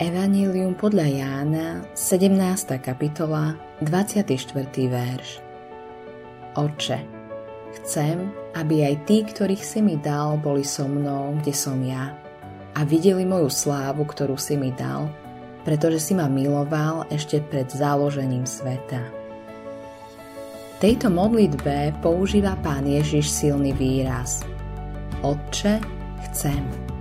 Evangelium podľa Jána, 17. kapitola, 24. verš. Oče, chcem, aby aj tí, ktorých si mi dal, boli so mnou, kde som ja a videli moju slávu, ktorú si mi dal, pretože si ma miloval ešte pred založením sveta. V tejto modlitbe používa pán Ježiš silný výraz Otče, chcem.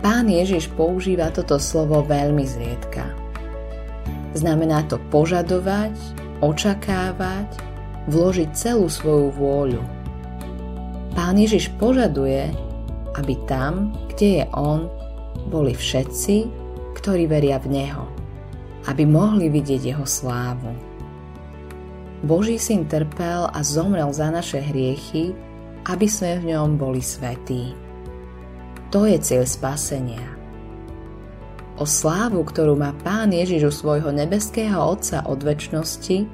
Pán Ježiš používa toto slovo veľmi zriedka. Znamená to požadovať, očakávať, vložiť celú svoju vôľu. Pán Ježiš požaduje, aby tam, kde je On, boli všetci, ktorí veria v Neho, aby mohli vidieť Jeho slávu. Boží syn trpel a zomrel za naše hriechy, aby sme v ňom boli svetí. To je cieľ spasenia. O slávu, ktorú má Pán Ježiš u svojho nebeského Otca od väčšnosti,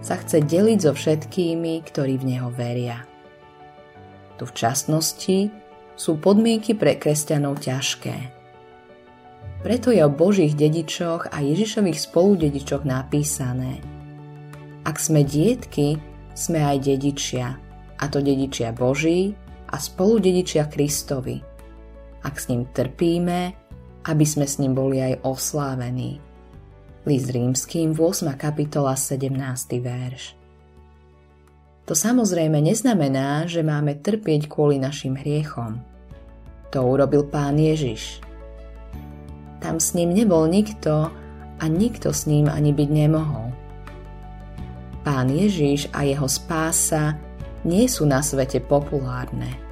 sa chce deliť so všetkými, ktorí v Neho veria. Tu v časnosti sú podmienky pre kresťanov ťažké. Preto je o Božích dedičoch a Ježišových spoludedičoch napísané. Ak sme dietky, sme aj dedičia, a to dedičia Boží a spoludedičia Kristovi. Ak s ním trpíme, aby sme s ním boli aj oslávení. List rímským 8. kapitola 17. verš. To samozrejme neznamená, že máme trpieť kvôli našim hriechom. To urobil pán Ježiš. Tam s ním nebol nikto a nikto s ním ani byť nemohol. Pán Ježiš a jeho spása nie sú na svete populárne.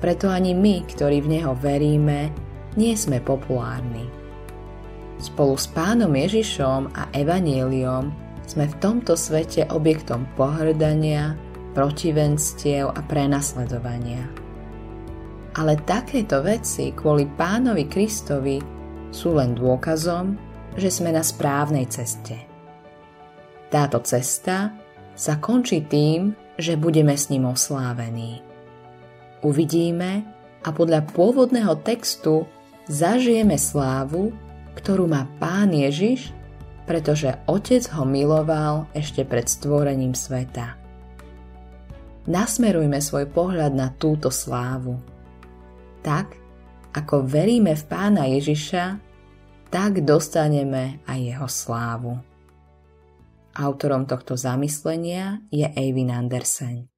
Preto ani my, ktorí v Neho veríme, nie sme populárni. Spolu s pánom Ježišom a Evanieliom sme v tomto svete objektom pohrdania, protivenstiev a prenasledovania. Ale takéto veci kvôli pánovi Kristovi sú len dôkazom, že sme na správnej ceste. Táto cesta sa končí tým, že budeme s ním oslávení. Uvidíme a podľa pôvodného textu zažijeme slávu, ktorú má Pán Ježiš pretože Otec ho miloval ešte pred stvorením sveta. Nasmerujme svoj pohľad na túto slávu. Tak, ako veríme v Pána Ježiša, tak dostaneme aj jeho slávu. Autorom tohto zamyslenia je Eivin Andersen.